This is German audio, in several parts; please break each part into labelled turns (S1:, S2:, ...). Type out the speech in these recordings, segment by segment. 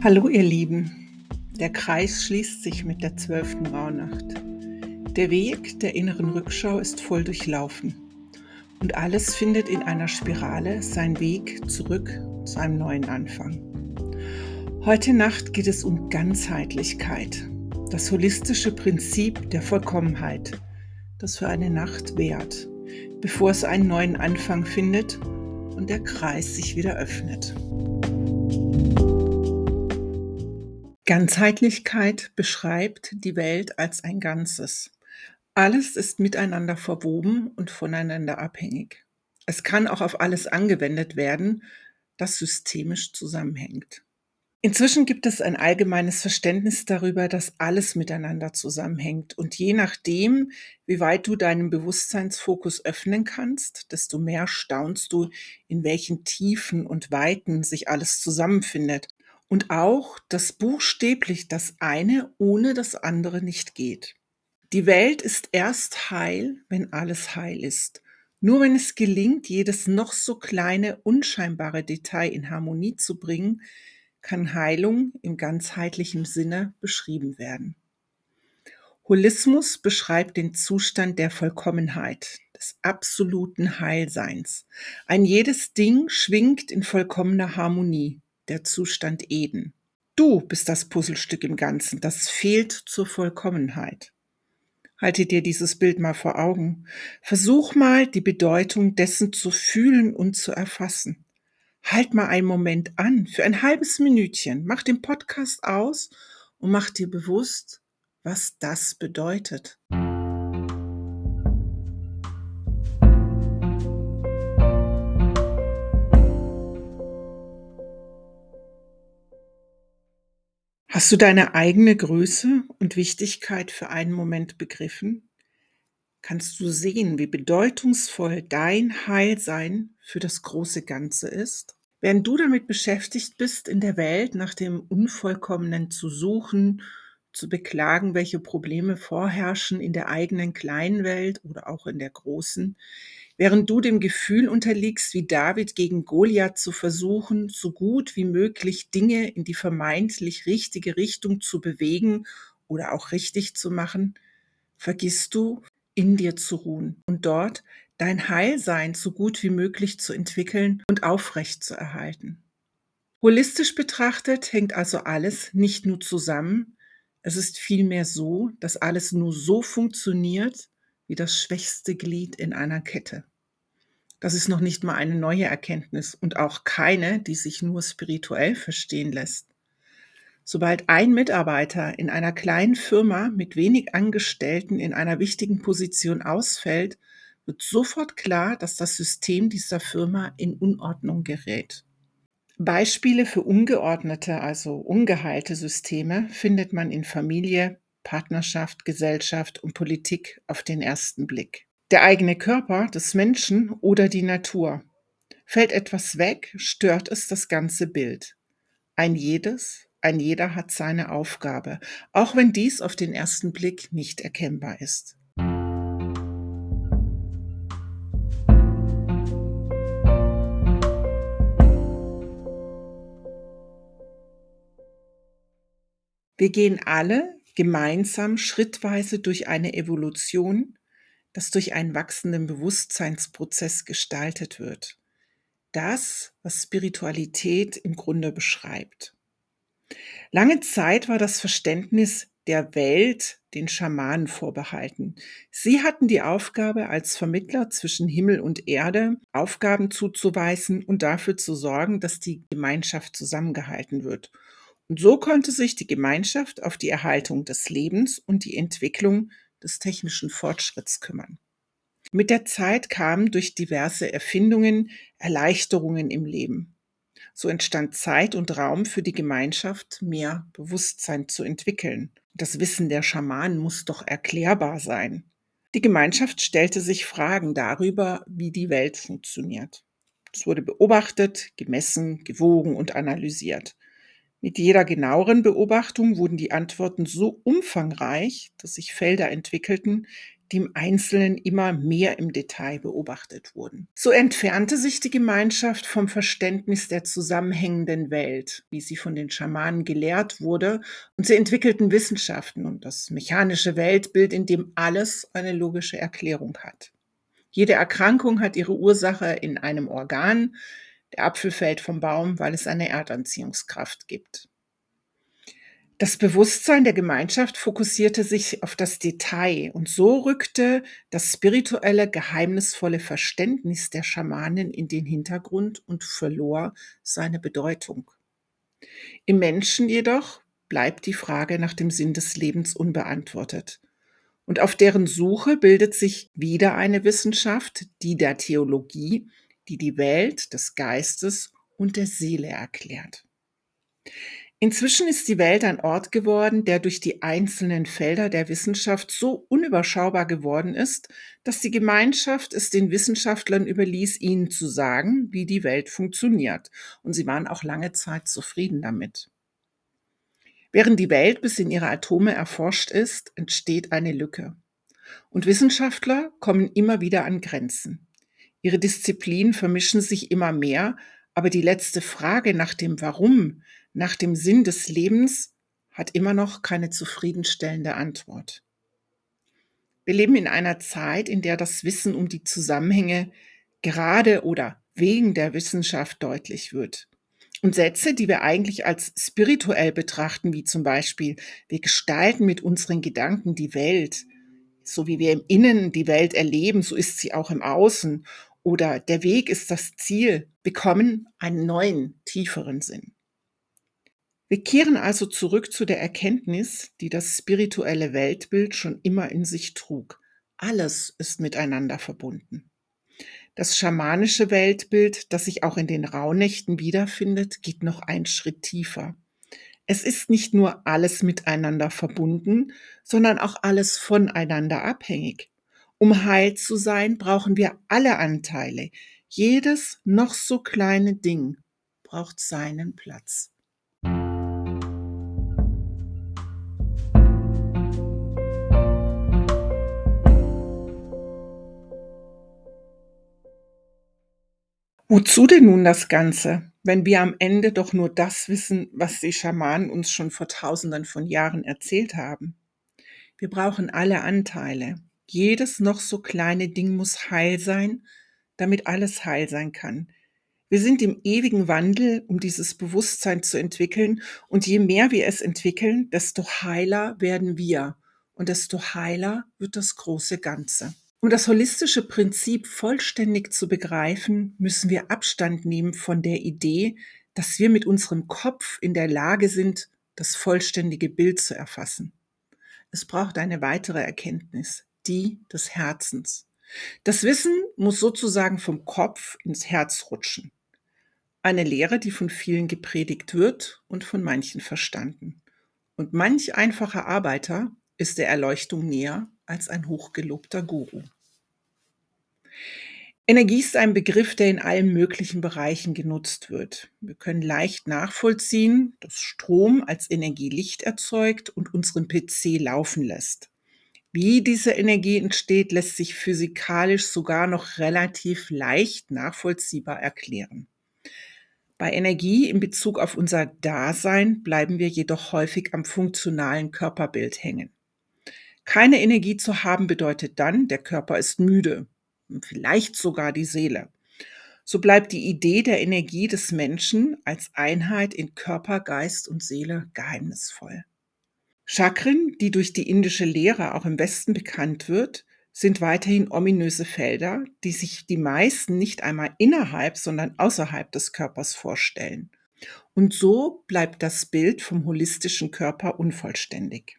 S1: Hallo ihr Lieben, der Kreis schließt sich mit der zwölften Rauhnacht. Der Weg der inneren Rückschau ist voll durchlaufen und alles findet in einer Spirale seinen Weg zurück zu einem neuen Anfang. Heute Nacht geht es um Ganzheitlichkeit, das holistische Prinzip der Vollkommenheit, das für eine Nacht währt, bevor es einen neuen Anfang findet und der Kreis sich wieder öffnet. Ganzheitlichkeit beschreibt die Welt als ein Ganzes. Alles ist miteinander verwoben und voneinander abhängig. Es kann auch auf alles angewendet werden, das systemisch zusammenhängt. Inzwischen gibt es ein allgemeines Verständnis darüber, dass alles miteinander zusammenhängt. Und je nachdem, wie weit du deinen Bewusstseinsfokus öffnen kannst, desto mehr staunst du, in welchen Tiefen und Weiten sich alles zusammenfindet und auch, dass buchstäblich das eine ohne das andere nicht geht. Die Welt ist erst heil, wenn alles heil ist. Nur wenn es gelingt, jedes noch so kleine, unscheinbare Detail in Harmonie zu bringen, kann Heilung im ganzheitlichen Sinne beschrieben werden. Holismus beschreibt den Zustand der Vollkommenheit, des absoluten Heilseins. Ein jedes Ding schwingt in vollkommener Harmonie der Zustand Eden. Du bist das Puzzlestück im Ganzen, das fehlt zur Vollkommenheit. Halte dir dieses Bild mal vor Augen. Versuch mal, die Bedeutung dessen zu fühlen und zu erfassen. Halt mal einen Moment an, für ein halbes Minütchen. Mach den Podcast aus und mach dir bewusst, was das bedeutet. Hast du deine eigene Größe und Wichtigkeit für einen Moment begriffen? Kannst du sehen, wie bedeutungsvoll dein Heilsein für das große Ganze ist? Während du damit beschäftigt bist, in der Welt nach dem Unvollkommenen zu suchen, zu beklagen, welche Probleme vorherrschen in der eigenen kleinen Welt oder auch in der großen, während du dem Gefühl unterliegst, wie David gegen Goliath zu versuchen, so gut wie möglich Dinge in die vermeintlich richtige Richtung zu bewegen oder auch richtig zu machen, vergisst du, in dir zu ruhen und dort dein Heilsein so gut wie möglich zu entwickeln und aufrecht zu erhalten. Holistisch betrachtet hängt also alles nicht nur zusammen, es ist vielmehr so, dass alles nur so funktioniert, wie das schwächste Glied in einer Kette. Das ist noch nicht mal eine neue Erkenntnis und auch keine, die sich nur spirituell verstehen lässt. Sobald ein Mitarbeiter in einer kleinen Firma mit wenig Angestellten in einer wichtigen Position ausfällt, wird sofort klar, dass das System dieser Firma in Unordnung gerät. Beispiele für ungeordnete, also ungeheilte Systeme findet man in Familie, Partnerschaft, Gesellschaft und Politik auf den ersten Blick. Der eigene Körper des Menschen oder die Natur. Fällt etwas weg, stört es das ganze Bild. Ein jedes, ein jeder hat seine Aufgabe, auch wenn dies auf den ersten Blick nicht erkennbar ist. Wir gehen alle gemeinsam schrittweise durch eine Evolution, das durch einen wachsenden Bewusstseinsprozess gestaltet wird. Das, was Spiritualität im Grunde beschreibt. Lange Zeit war das Verständnis der Welt den Schamanen vorbehalten. Sie hatten die Aufgabe, als Vermittler zwischen Himmel und Erde Aufgaben zuzuweisen und dafür zu sorgen, dass die Gemeinschaft zusammengehalten wird. Und so konnte sich die Gemeinschaft auf die Erhaltung des Lebens und die Entwicklung des technischen Fortschritts kümmern. Mit der Zeit kamen durch diverse Erfindungen Erleichterungen im Leben. So entstand Zeit und Raum für die Gemeinschaft, mehr Bewusstsein zu entwickeln. Das Wissen der Schamanen muss doch erklärbar sein. Die Gemeinschaft stellte sich Fragen darüber, wie die Welt funktioniert. Es wurde beobachtet, gemessen, gewogen und analysiert. Mit jeder genaueren Beobachtung wurden die Antworten so umfangreich, dass sich Felder entwickelten, die im Einzelnen immer mehr im Detail beobachtet wurden. So entfernte sich die Gemeinschaft vom Verständnis der zusammenhängenden Welt, wie sie von den Schamanen gelehrt wurde, und sie entwickelten Wissenschaften und das mechanische Weltbild, in dem alles eine logische Erklärung hat. Jede Erkrankung hat ihre Ursache in einem Organ, der Apfel fällt vom Baum, weil es eine Erdanziehungskraft gibt. Das Bewusstsein der Gemeinschaft fokussierte sich auf das Detail und so rückte das spirituelle, geheimnisvolle Verständnis der Schamanen in den Hintergrund und verlor seine Bedeutung. Im Menschen jedoch bleibt die Frage nach dem Sinn des Lebens unbeantwortet. Und auf deren Suche bildet sich wieder eine Wissenschaft, die der Theologie, die die Welt des Geistes und der Seele erklärt. Inzwischen ist die Welt ein Ort geworden, der durch die einzelnen Felder der Wissenschaft so unüberschaubar geworden ist, dass die Gemeinschaft es den Wissenschaftlern überließ, ihnen zu sagen, wie die Welt funktioniert. Und sie waren auch lange Zeit zufrieden damit. Während die Welt bis in ihre Atome erforscht ist, entsteht eine Lücke. Und Wissenschaftler kommen immer wieder an Grenzen. Ihre Disziplinen vermischen sich immer mehr, aber die letzte Frage nach dem Warum, nach dem Sinn des Lebens hat immer noch keine zufriedenstellende Antwort. Wir leben in einer Zeit, in der das Wissen um die Zusammenhänge gerade oder wegen der Wissenschaft deutlich wird. Und Sätze, die wir eigentlich als spirituell betrachten, wie zum Beispiel, wir gestalten mit unseren Gedanken die Welt, so wie wir im Innen die Welt erleben, so ist sie auch im Außen, oder der Weg ist das Ziel, bekommen einen neuen, tieferen Sinn. Wir kehren also zurück zu der Erkenntnis, die das spirituelle Weltbild schon immer in sich trug. Alles ist miteinander verbunden. Das schamanische Weltbild, das sich auch in den Rauhnächten wiederfindet, geht noch einen Schritt tiefer. Es ist nicht nur alles miteinander verbunden, sondern auch alles voneinander abhängig. Um heil zu sein, brauchen wir alle Anteile. Jedes noch so kleine Ding braucht seinen Platz. Wozu denn nun das Ganze, wenn wir am Ende doch nur das wissen, was die Schamanen uns schon vor tausenden von Jahren erzählt haben? Wir brauchen alle Anteile. Jedes noch so kleine Ding muss heil sein, damit alles heil sein kann. Wir sind im ewigen Wandel, um dieses Bewusstsein zu entwickeln, und je mehr wir es entwickeln, desto heiler werden wir und desto heiler wird das große Ganze. Um das holistische Prinzip vollständig zu begreifen, müssen wir Abstand nehmen von der Idee, dass wir mit unserem Kopf in der Lage sind, das vollständige Bild zu erfassen. Es braucht eine weitere Erkenntnis, die des Herzens. Das Wissen muss sozusagen vom Kopf ins Herz rutschen. Eine Lehre, die von vielen gepredigt wird und von manchen verstanden. Und manch einfacher Arbeiter ist der Erleuchtung näher als ein hochgelobter Guru. Energie ist ein Begriff, der in allen möglichen Bereichen genutzt wird. Wir können leicht nachvollziehen, dass Strom als Energie Licht erzeugt und unseren PC laufen lässt. Wie diese Energie entsteht, lässt sich physikalisch sogar noch relativ leicht nachvollziehbar erklären. Bei Energie in Bezug auf unser Dasein bleiben wir jedoch häufig am funktionalen Körperbild hängen. Keine Energie zu haben bedeutet dann, der Körper ist müde, vielleicht sogar die Seele. So bleibt die Idee der Energie des Menschen als Einheit in Körper, Geist und Seele geheimnisvoll. Chakren, die durch die indische Lehre auch im Westen bekannt wird, sind weiterhin ominöse Felder, die sich die meisten nicht einmal innerhalb, sondern außerhalb des Körpers vorstellen. Und so bleibt das Bild vom holistischen Körper unvollständig.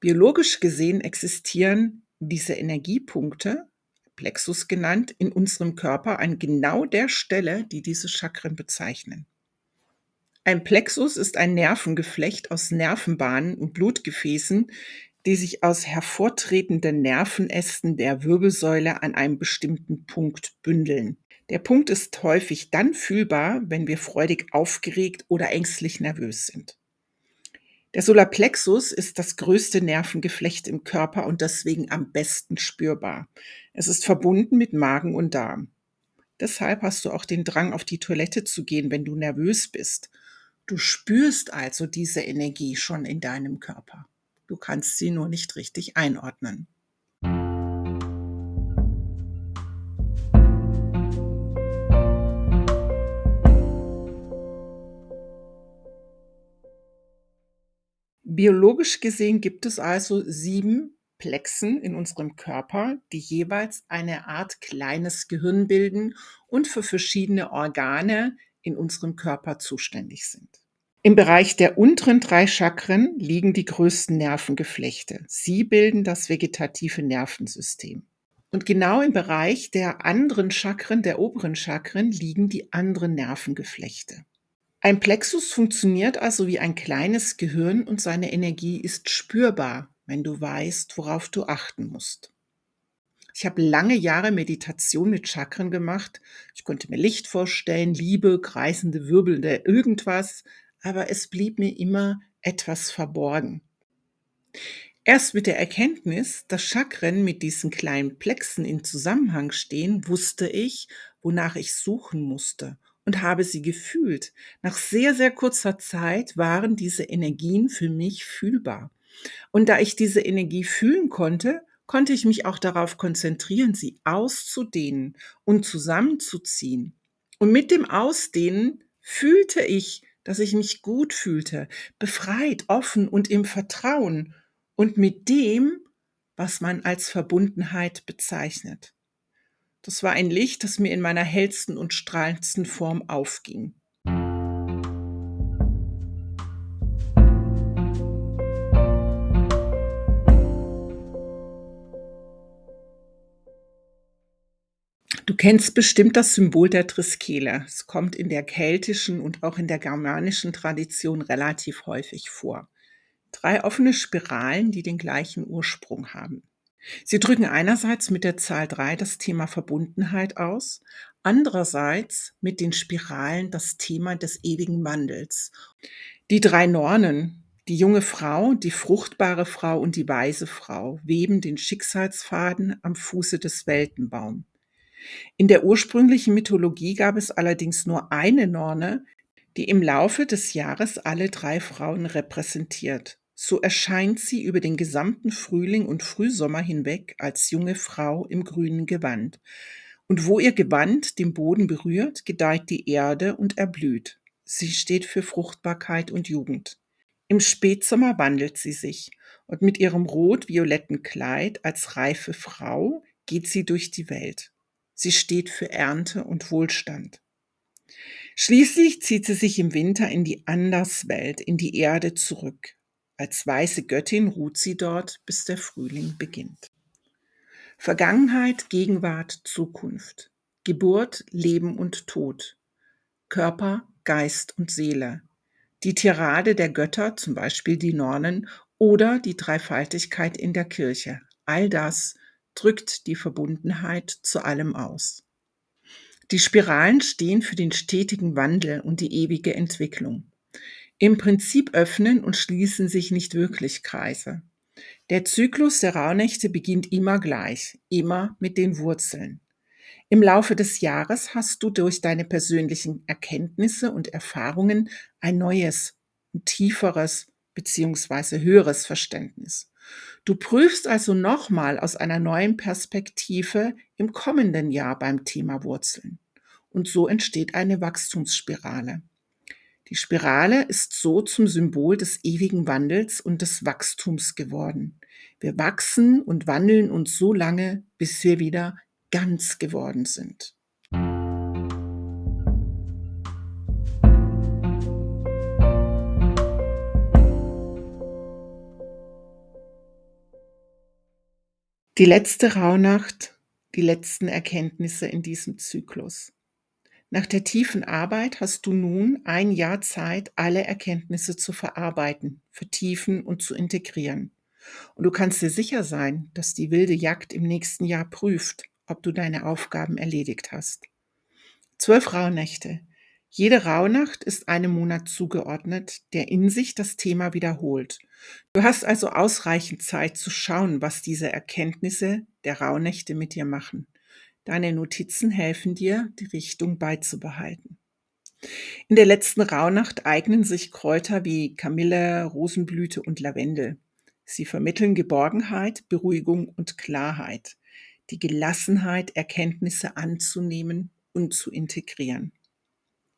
S1: Biologisch gesehen existieren diese Energiepunkte, Plexus genannt, in unserem Körper an genau der Stelle, die diese Chakren bezeichnen. Ein Plexus ist ein Nervengeflecht aus Nervenbahnen und Blutgefäßen, die sich aus hervortretenden Nervenästen der Wirbelsäule an einem bestimmten Punkt bündeln. Der Punkt ist häufig dann fühlbar, wenn wir freudig aufgeregt oder ängstlich nervös sind. Der Solarplexus ist das größte Nervengeflecht im Körper und deswegen am besten spürbar. Es ist verbunden mit Magen und Darm. Deshalb hast du auch den Drang, auf die Toilette zu gehen, wenn du nervös bist. Du spürst also diese Energie schon in deinem Körper. Du kannst sie nur nicht richtig einordnen. Biologisch gesehen gibt es also sieben Plexen in unserem Körper, die jeweils eine Art kleines Gehirn bilden und für verschiedene Organe in unserem Körper zuständig sind. Im Bereich der unteren drei Chakren liegen die größten Nervengeflechte. Sie bilden das vegetative Nervensystem. Und genau im Bereich der anderen Chakren, der oberen Chakren, liegen die anderen Nervengeflechte. Ein Plexus funktioniert also wie ein kleines Gehirn und seine Energie ist spürbar wenn du weißt, worauf du achten musst. Ich habe lange Jahre Meditation mit Chakren gemacht. Ich konnte mir Licht vorstellen, Liebe, kreisende, wirbelnde, irgendwas, aber es blieb mir immer etwas verborgen. Erst mit der Erkenntnis, dass Chakren mit diesen kleinen Plexen in Zusammenhang stehen, wusste ich, wonach ich suchen musste und habe sie gefühlt. Nach sehr, sehr kurzer Zeit waren diese Energien für mich fühlbar. Und da ich diese Energie fühlen konnte, konnte ich mich auch darauf konzentrieren, sie auszudehnen und zusammenzuziehen. Und mit dem Ausdehnen fühlte ich, dass ich mich gut fühlte, befreit, offen und im Vertrauen und mit dem, was man als Verbundenheit bezeichnet. Das war ein Licht, das mir in meiner hellsten und strahlendsten Form aufging. Kennst bestimmt das Symbol der Triskele. Es kommt in der keltischen und auch in der germanischen Tradition relativ häufig vor. Drei offene Spiralen, die den gleichen Ursprung haben. Sie drücken einerseits mit der Zahl drei das Thema Verbundenheit aus, andererseits mit den Spiralen das Thema des ewigen Wandels. Die drei Nornen, die junge Frau, die fruchtbare Frau und die weise Frau, weben den Schicksalsfaden am Fuße des Weltenbaum. In der ursprünglichen Mythologie gab es allerdings nur eine Norne, die im Laufe des Jahres alle drei Frauen repräsentiert. So erscheint sie über den gesamten Frühling und Frühsommer hinweg als junge Frau im grünen Gewand. Und wo ihr Gewand den Boden berührt, gedeiht die Erde und erblüht. Sie steht für Fruchtbarkeit und Jugend. Im Spätsommer wandelt sie sich und mit ihrem rot-violetten Kleid als reife Frau geht sie durch die Welt. Sie steht für Ernte und Wohlstand. Schließlich zieht sie sich im Winter in die Anderswelt, in die Erde zurück. Als weiße Göttin ruht sie dort, bis der Frühling beginnt. Vergangenheit, Gegenwart, Zukunft. Geburt, Leben und Tod. Körper, Geist und Seele. Die Tirade der Götter, zum Beispiel die Nornen, oder die Dreifaltigkeit in der Kirche. All das drückt die Verbundenheit zu allem aus. Die Spiralen stehen für den stetigen Wandel und die ewige Entwicklung. Im Prinzip öffnen und schließen sich nicht wirklich Kreise. Der Zyklus der Rauhnächte beginnt immer gleich, immer mit den Wurzeln. Im Laufe des Jahres hast du durch deine persönlichen Erkenntnisse und Erfahrungen ein neues, tieferes beziehungsweise höheres Verständnis. Du prüfst also nochmal aus einer neuen Perspektive im kommenden Jahr beim Thema Wurzeln. Und so entsteht eine Wachstumsspirale. Die Spirale ist so zum Symbol des ewigen Wandels und des Wachstums geworden. Wir wachsen und wandeln uns so lange, bis wir wieder ganz geworden sind. Die letzte Rauhnacht, die letzten Erkenntnisse in diesem Zyklus. Nach der tiefen Arbeit hast du nun ein Jahr Zeit, alle Erkenntnisse zu verarbeiten, vertiefen und zu integrieren. Und du kannst dir sicher sein, dass die wilde Jagd im nächsten Jahr prüft, ob du deine Aufgaben erledigt hast. Zwölf Rauhnächte. Jede Rauhnacht ist einem Monat zugeordnet, der in sich das Thema wiederholt. Du hast also ausreichend Zeit zu schauen, was diese Erkenntnisse der Rauhnächte mit dir machen. Deine Notizen helfen dir, die Richtung beizubehalten. In der letzten Rauhnacht eignen sich Kräuter wie Kamille, Rosenblüte und Lavendel. Sie vermitteln Geborgenheit, Beruhigung und Klarheit, die Gelassenheit, Erkenntnisse anzunehmen und zu integrieren.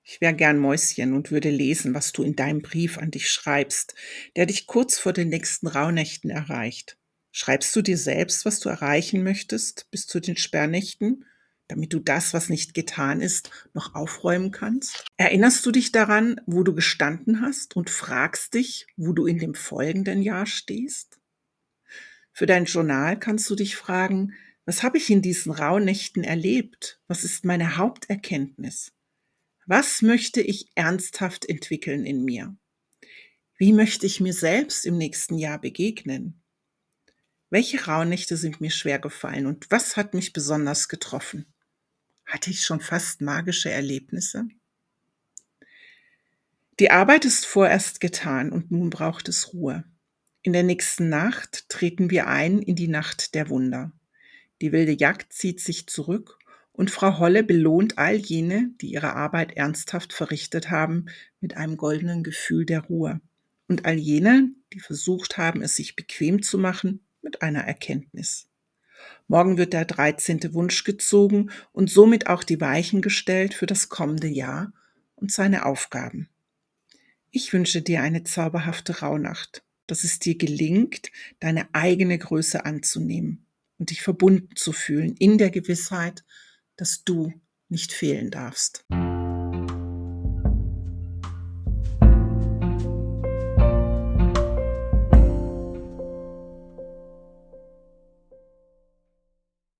S1: Ich wäre gern Mäuschen und würde lesen, was du in deinem Brief an dich schreibst, der dich kurz vor den nächsten Rauhnächten erreicht. Schreibst du dir selbst, was du erreichen möchtest bis zu den Sperrnächten, damit du das, was nicht getan ist, noch aufräumen kannst? Erinnerst du dich daran, wo du gestanden hast und fragst dich, wo du in dem folgenden Jahr stehst? Für dein Journal kannst du dich fragen, was habe ich in diesen Rauhnächten erlebt? Was ist meine Haupterkenntnis? Was möchte ich ernsthaft entwickeln in mir? Wie möchte ich mir selbst im nächsten Jahr begegnen? Welche Rauhnächte sind mir schwer gefallen und was hat mich besonders getroffen? Hatte ich schon fast magische Erlebnisse? Die Arbeit ist vorerst getan und nun braucht es Ruhe. In der nächsten Nacht treten wir ein in die Nacht der Wunder. Die wilde Jagd zieht sich zurück und Frau Holle belohnt all jene, die ihre Arbeit ernsthaft verrichtet haben, mit einem goldenen Gefühl der Ruhe. Und all jene, die versucht haben, es sich bequem zu machen, mit einer Erkenntnis. Morgen wird der 13. Wunsch gezogen und somit auch die Weichen gestellt für das kommende Jahr und seine Aufgaben. Ich wünsche dir eine zauberhafte Rauhnacht, dass es dir gelingt, deine eigene Größe anzunehmen und dich verbunden zu fühlen in der Gewissheit, dass du nicht fehlen darfst.